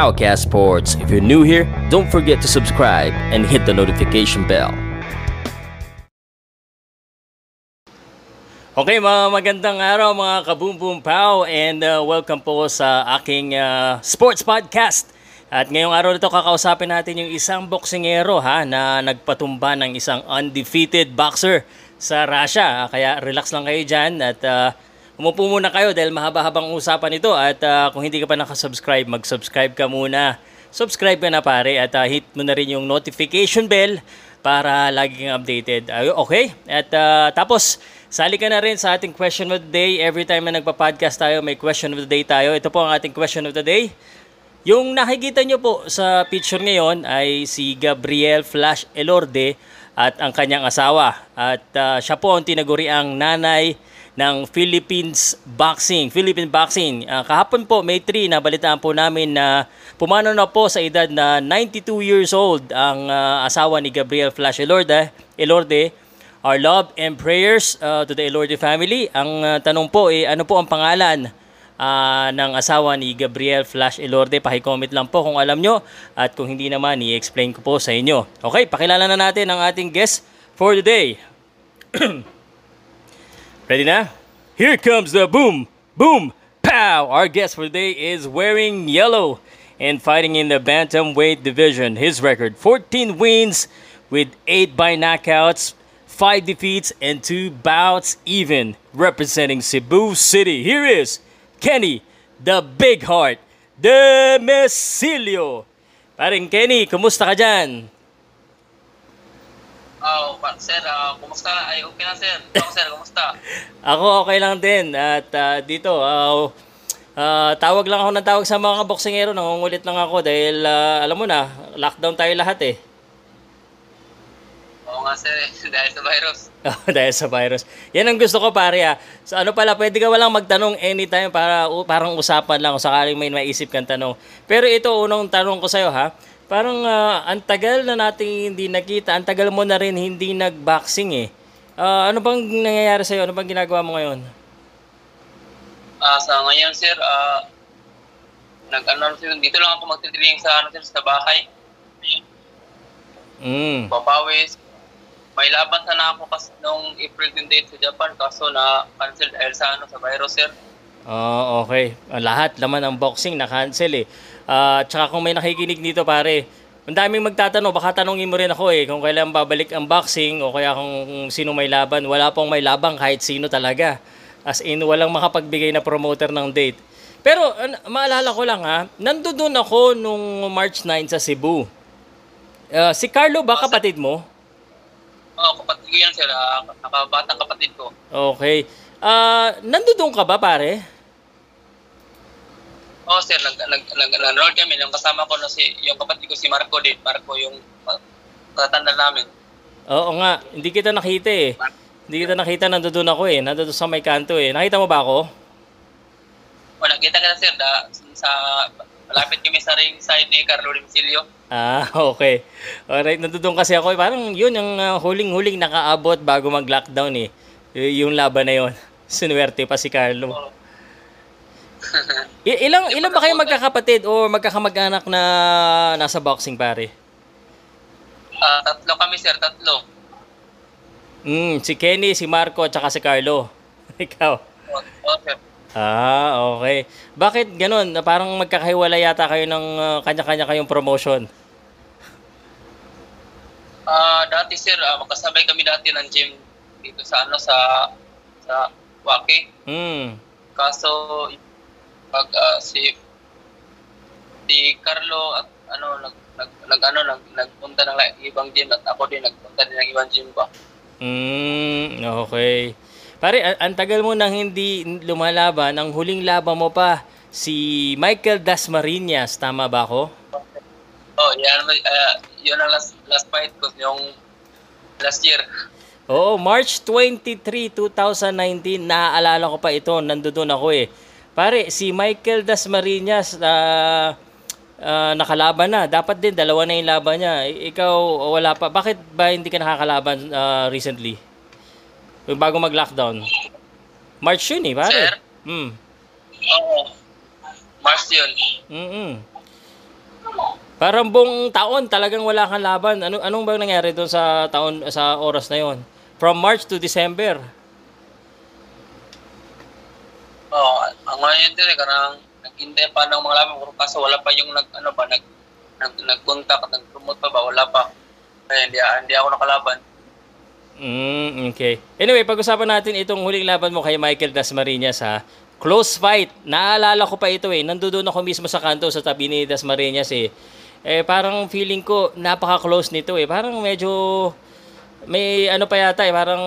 Powcast Sports. If you're new here, don't forget to subscribe and hit the notification bell. Okay, mga magandang araw mga kaboom pow and uh, welcome po sa aking uh, sports podcast. At ngayong araw nito kakausapin natin yung isang boksingero ha na nagpatumba ng isang undefeated boxer sa Russia. Kaya relax lang kayo dyan at uh, umupo muna kayo dahil mahaba-habang usapan ito at uh, kung hindi ka pa nakasubscribe, mag-subscribe ka muna. Subscribe ka na pare at uh, hit mo na rin yung notification bell para lagi kang updated. Okay? At uh, tapos, sali ka na rin sa ating question of the day. Every time na nagpa-podcast tayo, may question of the day tayo. Ito po ang ating question of the day. Yung nakikita nyo po sa picture ngayon ay si Gabriel Flash Elorde at ang kanyang asawa. At uh, siya po ang tinaguriang nanay ng Philippines Boxing. Philippine Boxing. Uh, kahapon po, May 3, nabalitaan po namin na pumano na po sa edad na 92 years old ang uh, asawa ni Gabriel Flash Elorde. Elorde. Our love and prayers uh, to the Elorde family. Ang uh, tanong po eh, ano po ang pangalan uh, ng asawa ni Gabriel Flash Elorde. Pakicomment lang po kung alam nyo at kung hindi naman, i-explain ko po sa inyo. Okay, pakilala na natin ang ating guest for the day. Ready now? Here comes the boom, boom, pow! Our guest for today is wearing yellow and fighting in the bantamweight division. His record 14 wins with 8 by knockouts, 5 defeats, and 2 bouts even, representing Cebu City. Here is Kenny, the Big Heart, de Mesilio. Paring Kenny, kumusta ka dyan? Oh, uh, sir, uh, kumusta na? Ay, okay na sir. Ako sir, kumusta? ako okay lang din. At uh, dito, uh, uh, tawag lang ako ng tawag sa mga boksingero. Nangungulit lang ako dahil uh, alam mo na, lockdown tayo lahat eh. Oo nga sir, dahil sa virus. dahil sa virus. Yan ang gusto ko pare ah. So ano pala, pwede ka walang magtanong anytime para uh, parang usapan lang kung sakaling may maisip kang tanong. Pero ito, unang tanong ko sa'yo ha parang uh, ang tagal na nating hindi nakita, ang tagal mo na rin hindi nag-boxing eh. Uh, ano bang nangyayari sa'yo? Ano bang ginagawa mo ngayon? Uh, sa ngayon, sir, uh, nag-ano, sir, dito lang ako magtitiling sa, ano, sir, sa bahay. Mm. Papawis. May laban sana ako kasi nung April 28 sa Japan kaso na cancel dahil sa ano sa virus, sir. Oh, okay. Lahat laman ng boxing na-cancel eh. Uh, tsaka kung may nakikinig dito pare, ang daming magtatanong, baka tanongin mo rin ako eh, kung kailan babalik ang boxing o kaya kung, kung sino may laban. Wala pong may labang kahit sino talaga. As in, walang makapagbigay na promoter ng date. Pero uh, maalala ko lang ha, nandoon ako nung March 9 sa Cebu. Uh, si Carlo ba kapatid mo? Oo, oh, kapatid ko yan sila. Nakabatang kapatid ko. Okay. Uh, nandoon ka ba pare? Oo, oh, sir, nag, nag, nag, nag kami. Yung kasama ko na si, yung kapatid ko si Marco din. Marco yung katanda namin. Oo nga, hindi kita nakita eh. Hindi kita nakita, nandoon ako eh. Nandoon sa may kanto eh. Nakita mo ba ako? O, nakita kita sir, da, sa, malapit kami sa ring side ni Carlo Rimsilio. Ah, okay. Alright, nandoon kasi ako. Parang yun, yung uh, huling-huling nakaabot bago mag-lockdown eh. Y- yung laban na yun. Sinuwerte pa si Carlo. Oh. I- ilang ilang ba kayo magkakapatid o magkakamag-anak na nasa boxing pare? Uh, tatlo kami sir, tatlo. Mm, si Kenny, si Marco, at si Carlo. Ikaw. Oh, oh, sir. Ah, okay. Bakit ganun? Parang magkakahiwala yata kayo ng uh, kanya-kanya kayong promotion. Ah, uh, dati sir, uh, magkasabay kami dati ng gym dito sa ano sa sa Waki. Mm. Kaso pag uh, si si Carlo at ano nag nag, nag ano nag nagpunta ng ibang gym at ako din nagpunta din ng ibang gym pa. Mm, okay. Pare, ang tagal mo nang hindi lumalaban, ang huling laban mo pa si Michael Dasmariñas, tama ba ako? Oh, yan uh, yun ang last last fight ko yung last year. Oo, March 23, 2019, naaalala ko pa ito, nandoon ako eh. Pare, si Michael Dasmariñas uh, uh, nakalaban na. Dapat din, dalawa na yung laban niya. Ikaw, wala pa. Bakit ba hindi ka nakakalaban uh, recently? Bago mag-lockdown. March yun eh, pare. Sir? Hmm. Oo. March yun. Mm-mm. Parang buong taon talagang wala kang laban. Ano anong bang nangyari doon sa taon sa oras na 'yon? From March to December. Ang ngayon din, eh, kanang naghintay pa ng mga laban, pero kaso wala pa yung nag, ano ba, nag, nag, nag-contact, nag-promote pa ba, wala pa. Kaya hindi, hindi ako nakalaban. Mm, okay. Anyway, pag-usapan natin itong huling laban mo kay Michael Dasmariñas ha. Close fight. Naalala ko pa ito eh. Nandoon ako mismo sa kanto sa tabi ni Dasmariñas eh. Eh parang feeling ko napaka-close nito eh. Parang medyo may ano pa yata eh. Parang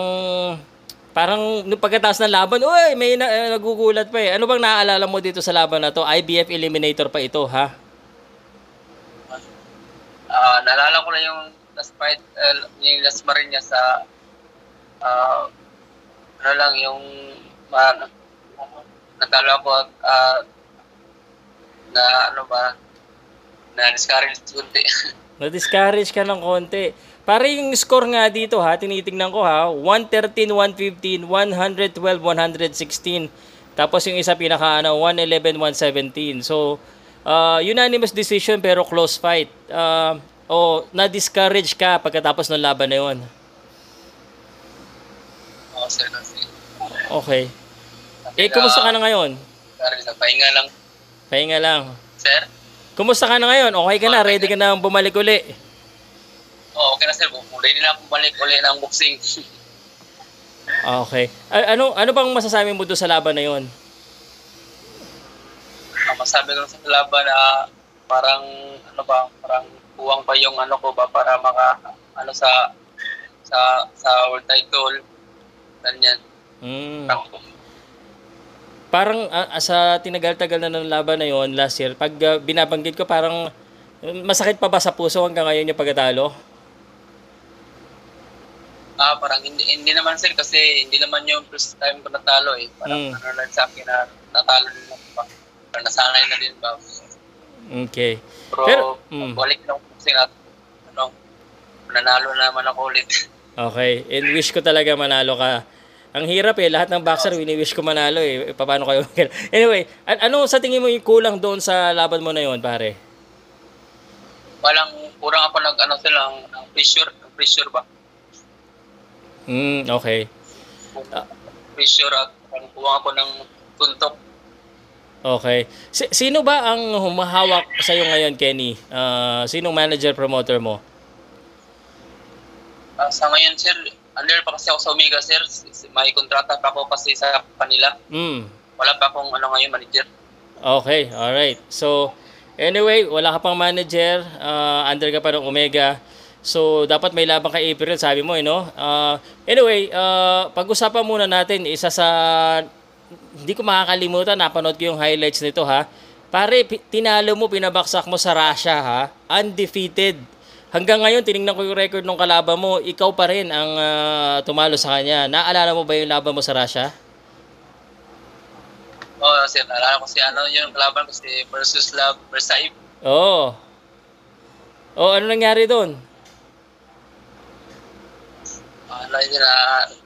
parang nung pagkatapos ng laban, uy, may na, eh, nagugulat pa eh. Ano bang naaalala mo dito sa laban na to? IBF eliminator pa ito ha? Ah, naalala ko lang yung last fight, uh, yung last marin niya sa, ah, ano lang, yung, ma, natalo ako at, ah, na, ano ba, na discourage kunti. Na-discourage ka ng konti. Para yung score nga dito ha, tinitingnan ko ha, 113, 115, 112, 116. Tapos yung isa pinaka ano, 111, 117. So, uh, unanimous decision pero close fight. Uh, o na-discourage ka pagkatapos ng laban na yon. Oo, sir, kasi, Okay. Eh, kumusta ka na ngayon? sorry, nagpahinga lang. Pahinga lang. Sir? Kumusta ka na ngayon? Okay ka na? Ready ka na bumalik uli? Oo, okay na sir, nila akong balik uli ng boxing. Okay. A- ano ano bang masasabi mo doon sa laban na yon? Ang masabi ko sa laban na parang, ano ba, parang kuwang pa yung ano ko ba para maka, ano sa, sa, sa world title. Ganyan. Mm. Parang, parang ah, sa tinagal-tagal na ng laban na yon last year, pag ah, binabanggit ko parang eh, masakit pa ba sa puso hanggang ngayon yung pagkatalo? ah, parang hindi, hindi naman sir kasi hindi naman yung first time ko natalo eh. Parang Mm. ano lang sa akin na natalo din ako pa. Parang nasanay na din ba. Okay. Pero, Pero, mm. balik ng boxing at ano, nanalo naman ako ulit. Okay. And wish ko talaga manalo ka. Ang hirap eh, lahat ng boxer wini-wish ko manalo eh. Eh, Paano kayo? anyway, an- ano sa tingin mo yung kulang doon sa laban mo na yon, pare? Walang, kurang ako nag, ano sila, ng, pressure, pressure ba? Mm, okay. Pressure at kuwang ako ng tuntok. Okay. Si- sino ba ang humahawak sa iyo ngayon, Kenny? Ah, sinong manager promoter mo? Ah, sa ngayon, sir, under pa kasi ako sa Omega, sir. May kontrata pa ako kasi sa kanila. Mm. Wala pa akong ano ngayon, manager. Okay, alright. So, anyway, wala ka pang manager, uh, under ka pa ng Omega. So, dapat may laban kay April, sabi mo, eh, no? Uh, anyway, uh, pag-usapan muna natin, isa sa, hindi ko makakalimutan, napanood ko yung highlights nito, ha? Pare, tinalo mo, pinabaksak mo sa Russia, ha? Undefeated. Hanggang ngayon, tiningnan ko yung record ng kalaban mo, ikaw pa rin ang ah, tumalo sa kanya. Naalala mo ba yung laban mo sa Russia? Oo, oh, sir, naalala ko si ano, yung kalaban ko si versus Love Versailles. Oo. Oh, ano nangyari doon? Ano yun na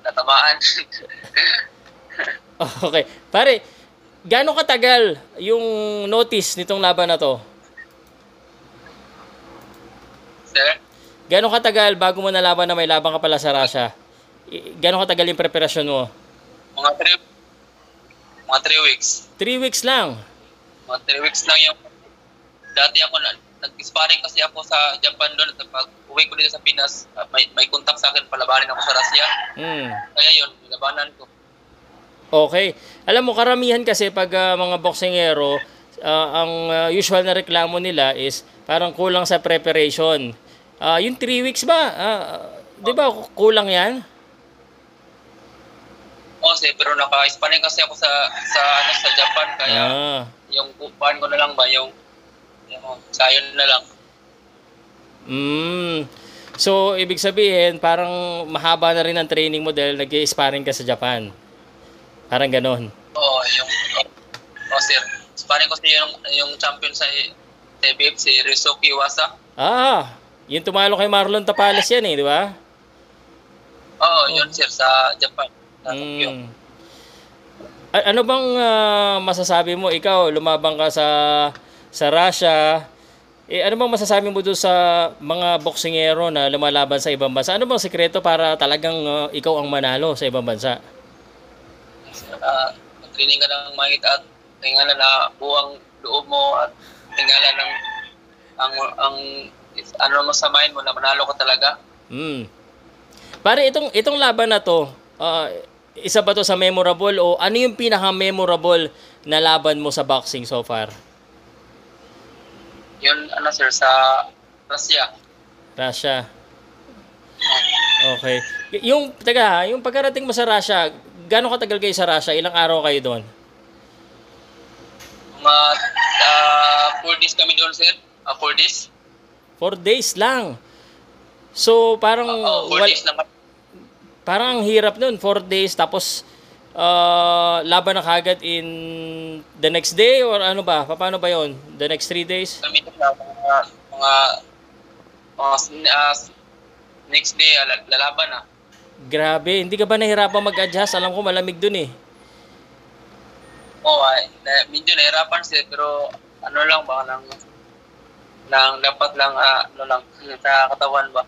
natamaan. Okay. Pare, gaano katagal yung notice nitong laban na to? Sir, Gaano katagal bago mo nalaman na may laban ka pala sa Russia? I- Gaano katagal yung preparasyon mo? mga three, mga three weeks. Three weeks lang. Mga three weeks lang yung dati ako na nag-sparring kasi ako sa Japan doon at pag uwi ko dito sa Pinas, ah, may, may contact sa akin, palabanin ako sa Russia. Hmm. Kaya yun, labanan ko. Okay. Alam mo, karamihan kasi pag ah, mga boksingero, ah, ang ah, usual na reklamo nila is parang kulang sa preparation. Ah, yung three weeks ba? Ah, di ba kulang yan? Oo, sir, pero naka-sparring kasi ako sa sa ano sa Japan kaya Ah. yung kupan ko na lang ba yung yung sayon na lang. Mm. So, ibig sabihin, parang mahaba na rin ang training mo dahil nag-sparring ka sa Japan. Parang ganon. Oo, yung oh, sir. Sparring ko si yung yung champion sa TBF si Rizuki Iwasa. Ah, yung tumalo kay Marlon Tapales yan eh, di ba? Oo, yun sir sa Japan. Sa. Mm. A- ano bang ah, masasabi mo? Ikaw, lumabang ka sa sa Russia. Eh, ano bang masasabi mo doon sa mga boksingero na lumalaban sa ibang bansa? Ano bang sekreto para talagang uh, ikaw ang manalo sa ibang bansa? Uh, training ka ng makita at tingala na buwang loob mo at tingala ng ang, ang ano mo sa mind mo na manalo ka talaga. Hmm. Pare, itong, itong laban na to, uh, isa ba to sa memorable o ano yung pinaka-memorable na laban mo sa boxing so far? Yun, ano sir, sa Russia. Russia. Okay. Y- yung, taga ha, yung pagkarating mo sa Russia, gano'ng katagal kayo sa Russia? Ilang araw kayo doon? Mga uh, four days kami doon sir. Uh, four days. Four days lang. So, parang... Uh, four wal- days lang. parang ang hirap nun. Four days, tapos uh, laban na kagad in the next day or ano ba? Paano ba yon The next three days? Kami doon na mga, mga, mga uh, next day, lalaban na. Grabe, hindi ka ba nahirapan mag-adjust? Alam ko malamig dun eh. Oo, ay, na, medyo nahirapan siya, pero ano lang ba, nang, nang dapat lang, ah, ano lang, sa katawan ba.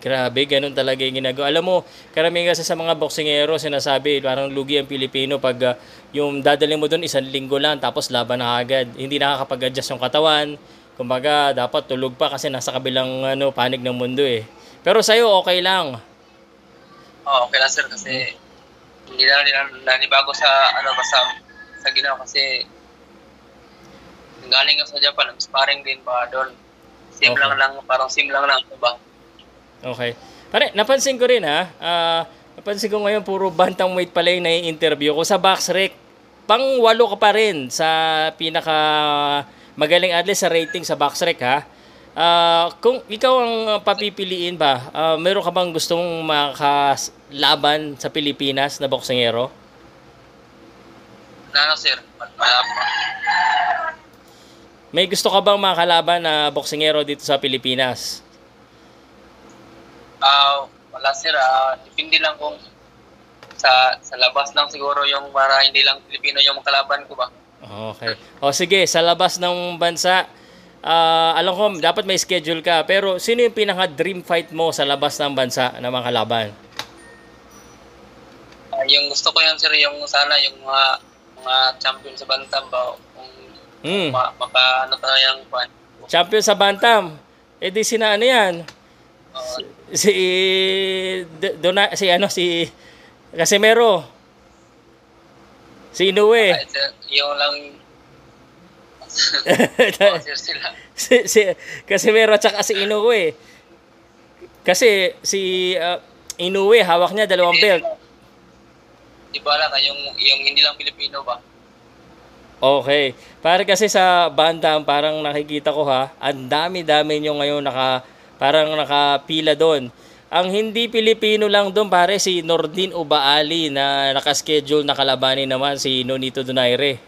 Grabe, ganun talaga yung ginagawa. Alam mo, karamihan kasi sa mga boksingero, sinasabi, parang lugi ang Pilipino pag uh, yung dadalhin mo doon isang linggo lang, tapos laban na agad. Hindi nakakapag-adjust yung katawan. Kumbaga, dapat tulog pa kasi nasa kabilang ano, panig ng mundo eh. Pero sa'yo, okay lang. Oo, okay lang sir, kasi hindi na rin nanibago sa, ano ba, sa, sa ginawa kasi galing ka sa Japan, sparring din ba doon. Sim Okay. lang lang, parang sim lang lang, ba? Okay. Pare, napansin ko rin ha, ah, napansin ko ngayon puro bantamweight pala yung nai-interview ko sa box rec. Pang walo ka pa rin sa pinaka magaling at least sa rating sa box rec ha. Ah, kung ikaw ang papipiliin ba, ah, meron ka bang gustong makalaban sa Pilipinas na boksingero? Na ano sir, malap pa. May gusto ka bang makalaban na boksingero dito sa Pilipinas? Ah, wala sir, ah, depende lang kung sa sa labas lang siguro yung para hindi lang Pilipino yung makalaban ko ba. Okay. O sige, sa labas ng bansa, ah, alam ko dapat may schedule ka, pero sino yung pinaka dream fight mo sa labas ng bansa na mga kalaban? Ah, yung gusto ko yan sir, yung sana yung mga mga champion sa Bantam ba kung Hmm. ma, maka ano tayo yung pan. Champion sa Bantam. Eh di sina ano yan? Uh, Si D- Dona, si ano si Casimero. Si Inoue. yung lang oh, si, si Casimero at saka si Inoue. Kasi si ah, Inoue hawak niya dalawang belt. Di ba lang yung yung hindi lang Pilipino ba? Okay. Para kasi sa Bantam, parang nakikita ko ha, ang dami-dami nyo ngayon naka, parang nakapila doon. Ang hindi Pilipino lang doon pare si Nordin Ubaali na nakaschedule na kalabanin naman si Nonito Donaire.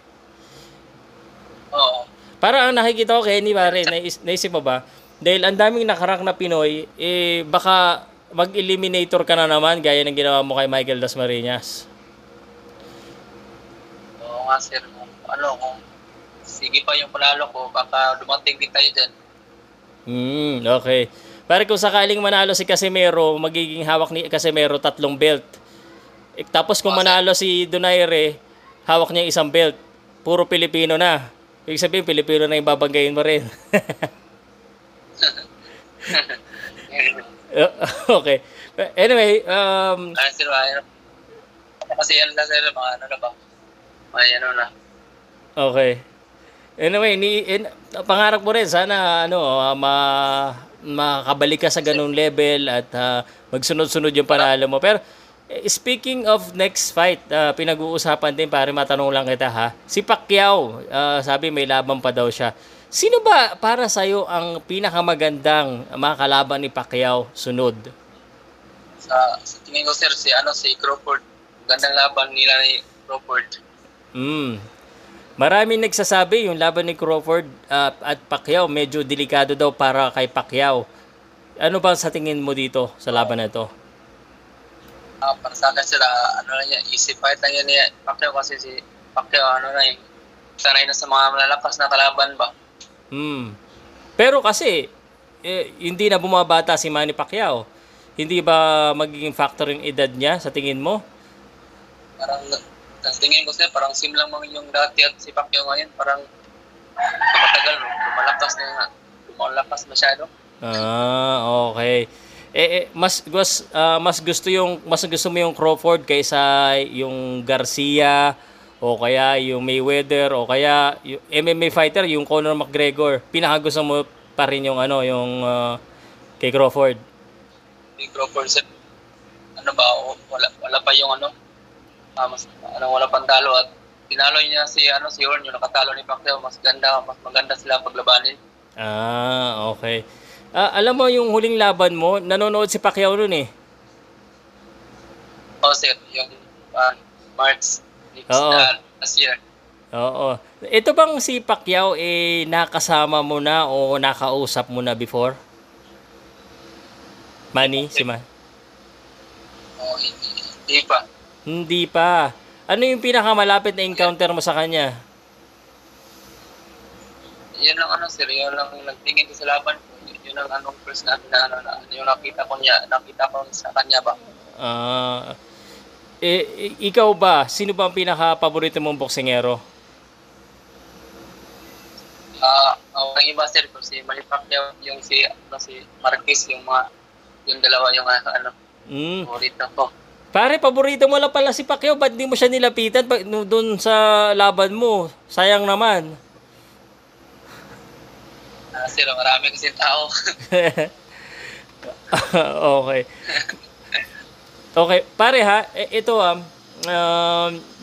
Oo. Para ang nakikita ko Kenny pare, nais, naisip mo ba? Dahil ang daming nakarak na Pinoy, eh baka mag-eliminator ka na naman gaya ng ginawa mo kay Michael Dasmariñas. Oo nga sir. Ano kung sige pa yung panalo ko, baka dumating din tayo dyan. Hmm, okay. Para kung sakaling manalo si Casimero, magiging hawak ni Casimero tatlong belt. Eh, tapos kung manalo si Donaire, hawak niya isang belt. Puro Pilipino na. Ibig sabihin, Pilipino na yung babanggayin mo rin. okay. Anyway, um, Ano sir, ano, kasi yan na sir, mga ano na ba? May ano na. Okay. Anyway, ni in, pangarap mo rin sana ano ah, ma makabalik ka sa ganung level at ah, magsunod-sunod yung panalo mo. Pero eh, speaking of next fight, ah, pinag-uusapan din pare matanong lang kita ha. Si Pacquiao, ah, sabi may laban pa daw siya. Sino ba para sa ang pinakamagandang makakalaban ni Pacquiao sunod? Sa, sa tingin ko sir, si ano si Crawford. Gandang laban nila ni Crawford. Mm. Maraming nagsasabi yung laban ni Crawford ah, at Pacquiao medyo delikado daw para kay Pacquiao. Ano ba sa tingin mo dito sa laban na ito? Ah, para sa akin sila, ano lang yan, easy fight lang yan ni Pacquiao kasi si Pacquiao, ano na yung sanay na sa mga malalakas na kalaban ba? Hmm. Pero kasi, eh, hindi na bumabata si Manny Pacquiao. Hindi ba magiging factor yung edad niya sa tingin mo? Parang, ang tingin ko sir, parang sim lang mga yung dati at si Pacquiao ngayon, parang tumatagal, lumalakas na nga. Lumalakas masyado. Ah, okay. Eh, eh mas mas ah, mas gusto yung mas gusto mo yung Crawford kaysa yung Garcia o kaya yung Mayweather o kaya yung MMA fighter yung Conor McGregor. Pinakagusto mo pa rin yung ano yung ah, kay Crawford. Si Crawford sir, ano ba, wala, wala pa yung ano, ah, mas, ano, wala pang talo at tinalo niya si ano si Horn yung nakatalo ni Pacquiao mas ganda mas maganda sila paglabanin Ah, okay. Ah, alam mo yung huling laban mo, nanonood si Pacquiao noon eh. oh sir yung uh, March next Oo. na last year Oo. Ito bang si Pacquiao eh nakasama mo na o nakausap mo na before? Manny, si Man. oh hindi, hindi pa Hindi pa. Ano yung pinakamalapit na encounter mo sa kanya? yun lang ano sir yun lang nagtingin ko sa laban yun, yun ang anong first na, na, ano, na yung nakita ko niya nakita ko sa kanya ba Ah, eh, i- ikaw ba, sino ba ang pinaka-paborito mong boksingero? ah uh, ang iba sir ko si Manny Pacquiao yung si ano si Marquez yung mga yung dalawa yung ah, ano Mm. favorito ko Pare, paborito mo lang pala si Pacquiao. Ba't di mo siya nilapitan pag, no, doon sa laban mo? Sayang naman. Ah, sir marami kasi tao okay. Okay, pare ha, e- ito um,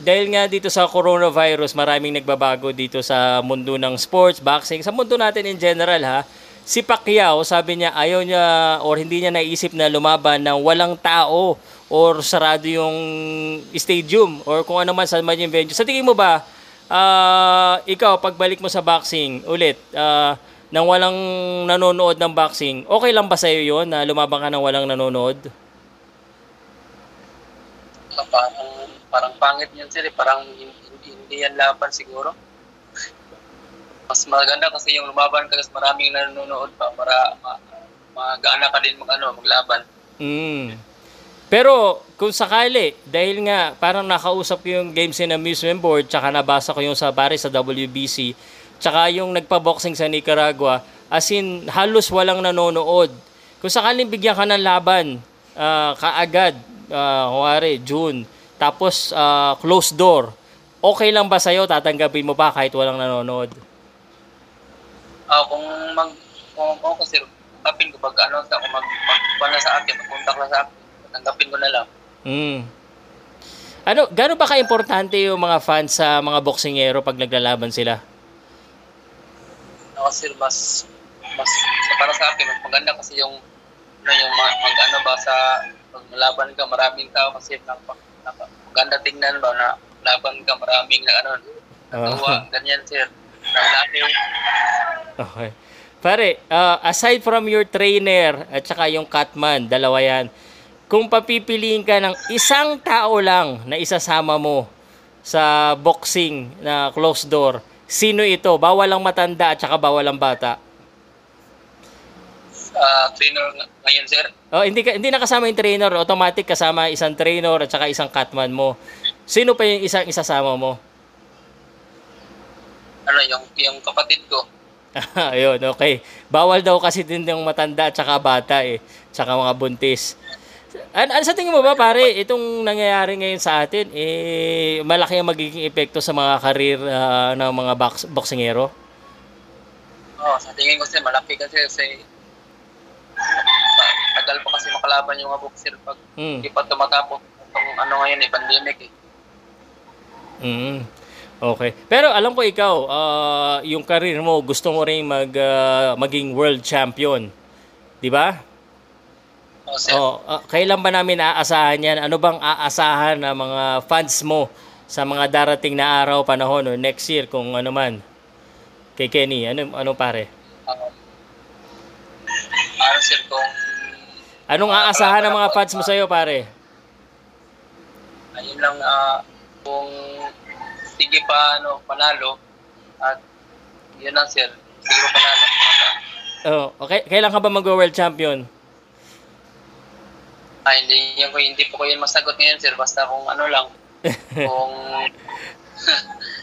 dahil nga dito sa coronavirus, maraming nagbabago dito sa mundo ng sports, boxing, sa mundo natin in general ha. Si Pacquiao, sabi niya ayaw niya or hindi niya naisip na lumaban ng walang tao or sarado yung stadium or kung ano man sa man yung venue. Sa tingin mo ba, ah, ikaw pagbalik mo sa boxing ulit, ah, nang walang nanonood ng boxing, okay lang ba sa'yo yun na lumabang ka ng walang nanonood? parang parang pangit yun sir eh. parang hindi, hindi yan laban siguro mas maganda kasi yung lumaban ka kasi maraming nanonood pa para ma, magana ka din mag ano maglaban Mm. Pero kung sakali, dahil nga parang nakausap ko yung Games and Amusement Board, tsaka nabasa ko yung sa pare sa WBC, tsaka yung nagpa-boxing sa Nicaragua, as in halos walang nanonood. Kung sakaling bigyan ka ng laban, ah, kaagad, uh, kuwari, June, tapos ah, closed door, okay lang ba sa'yo, tatanggapin mo pa kahit walang nanonood? ah kung mag kung ako kasi tanggapin ko pag ano kung mag mag na sa akin magpunta ka sa akin tanggapin ko na lang Mm. Ano, gaano ba ka-importante yung mga fans sa mga boksingero pag naglalaban sila? ano kasi mas mas para sa akin mas maganda kasi yung ano yung mag, mag ano ba sa pag laban ka maraming tao kasi napa, napa, maganda tingnan ba na laban ka maraming na ano natuwa ganyan sir na laki Okay. Pare, uh, aside from your trainer at saka yung catman, dalawa yan, kung papipiliin ka ng isang tao lang na isasama mo sa boxing na closed door, sino ito? Bawal ang matanda at saka bawal ang bata. uh, trainer ng- ngayon sir Oh, hindi ka, hindi nakasama yung trainer, automatic kasama isang trainer at saka isang catman mo. Sino pa yung isang isasama mo? ano yung yung kapatid ko Ayun, okay. Bawal daw kasi din yung matanda at saka bata eh. Tsaka mga buntis. Ano, ano sa tingin mo ba pare, itong nangyayari ngayon sa atin, eh, malaki ang magiging epekto sa mga karir ah, ng mga box, boksingero? oh sa tingin ko sir malaki kasi kasi tagal pa kasi makalaban yung mga boxer pag Mm. hindi pa tumatapos itong ano ngayon eh pandemic eh Mm. Okay. Pero alam ko ikaw, ah, yung karir mo, gusto mo rin mag, ah, maging world champion. Di ba? Oh sir Oh, ah, kailan ba namin aasahan yan? Ano bang aasahan ng mga fans mo sa mga darating na araw, panahon, o next year, kung ano man? Kay Kenny, ano, ano pare? um, ano sir kung Anong aasahan ng mga fans mo sa'yo, pare? ayun lang ah, kung sige pa ano panalo at yun lang sir sige pa panalo Oh, okay. Kailan ka ba mag-world champion? Ah, hindi, yung, hindi po ko yun masagot ngayon, sir. Basta kung ano lang. kung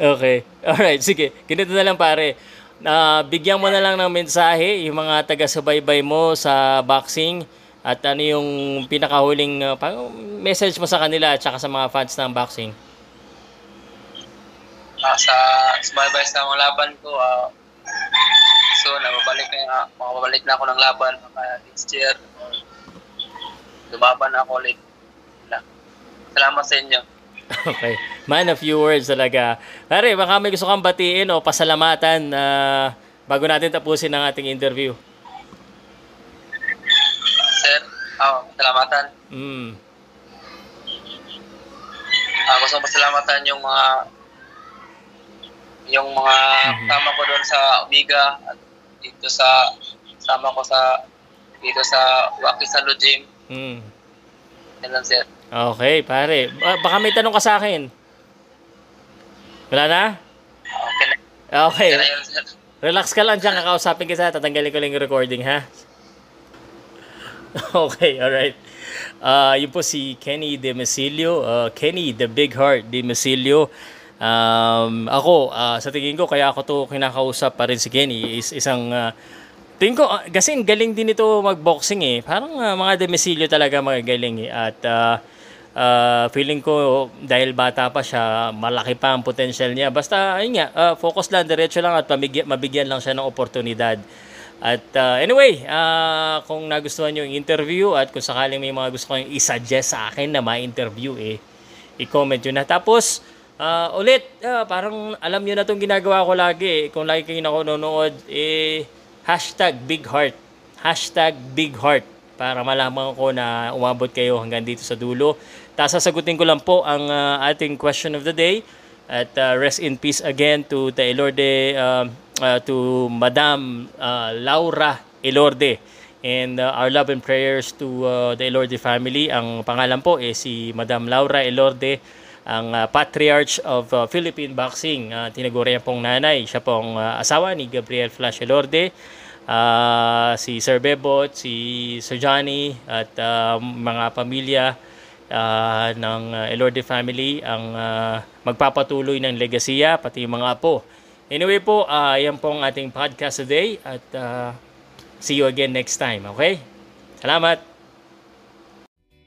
Okay. Alright, sige. Ganito na lang pare. Na bigyan mo na lang ng mensahe yung mga taga-subaybay mo sa boxing at ano yung pinakahuling uh, message mo sa kanila at saka sa mga fans ng boxing. ah, sa sumaybay sa mga laban ko, ah, so nababalik na, makabalik na ako ng laban mga next year. Lumaban na ako ulit. Salamat sa inyo. Okay. Man, a few words talaga. Pare, baka may gusto kang batiin o pasalamatan na bago natin tapusin ang ating interview. Sir, ah, salamatan. Mm. Ah, gusto ko pasalamatan yung mga yung mga Mhm. tama ko doon sa Omega at dito sa sama ko sa dito sa Wakisalo Gym. Mm. Yan lang, sir. Okay, pare. Ba- Baka may tanong ka sa akin. Wala na? Okay na. Okay. Okay na yun, sir. Relax ka lang dyan, kakausapin kita, tatanggalin ko lang yung recording, ha? okay, alright. Uh, yun po si Kenny De Masilio, uh, Kenny the Big Heart De Masilio. Um, ako, uh, sa tingin ko, kaya ako to kinakausap pa rin si Kenny, is isang, uh, tingin ko, uh, kasi galing din ito magboxing eh. Parang uh, mga De Masilio talaga magagaling eh. At uh, uh, feeling ko dahil bata pa siya, malaki pa ang potential niya. Basta, ayun nga, uh, focus lang, diretso lang at mabigyan, mabigyan lang siya ng oportunidad. At uh, anyway, uh, kung nagustuhan nyo yung interview at kung sakaling may mga gusto kayong i-suggest sa akin na ma-interview, eh, i-comment nyo na. Tapos, uh, ulit, uh, parang alam nyo na itong ginagawa ko lagi. Eh. Kung lagi kayo nanonood, eh, hashtag big heart. Hashtag big heart para malaman ko na umabot kayo hanggang dito sa dulo. Tapos sasagutin ko lang po ang uh, ating question of the day. At uh, rest in peace again to the Elorde, um, uh, to Madam uh, Laura Elorde. And uh, our love and prayers to uh, the Elorde family. Ang pangalan po is si Madam Laura Elorde, ang uh, patriarch of uh, Philippine boxing. Uh, tinaguri niya pong nanay. Siya pong uh, asawa ni Gabriel Flash Elorde. Uh, si Sir Bebot, si Sir Johnny, at uh, mga pamilya uh, ng Elorde family ang uh, magpapatuloy ng legasiya, pati mga apo. Anyway po, uh, yan po ang ating podcast today at uh, see you again next time, okay? Salamat!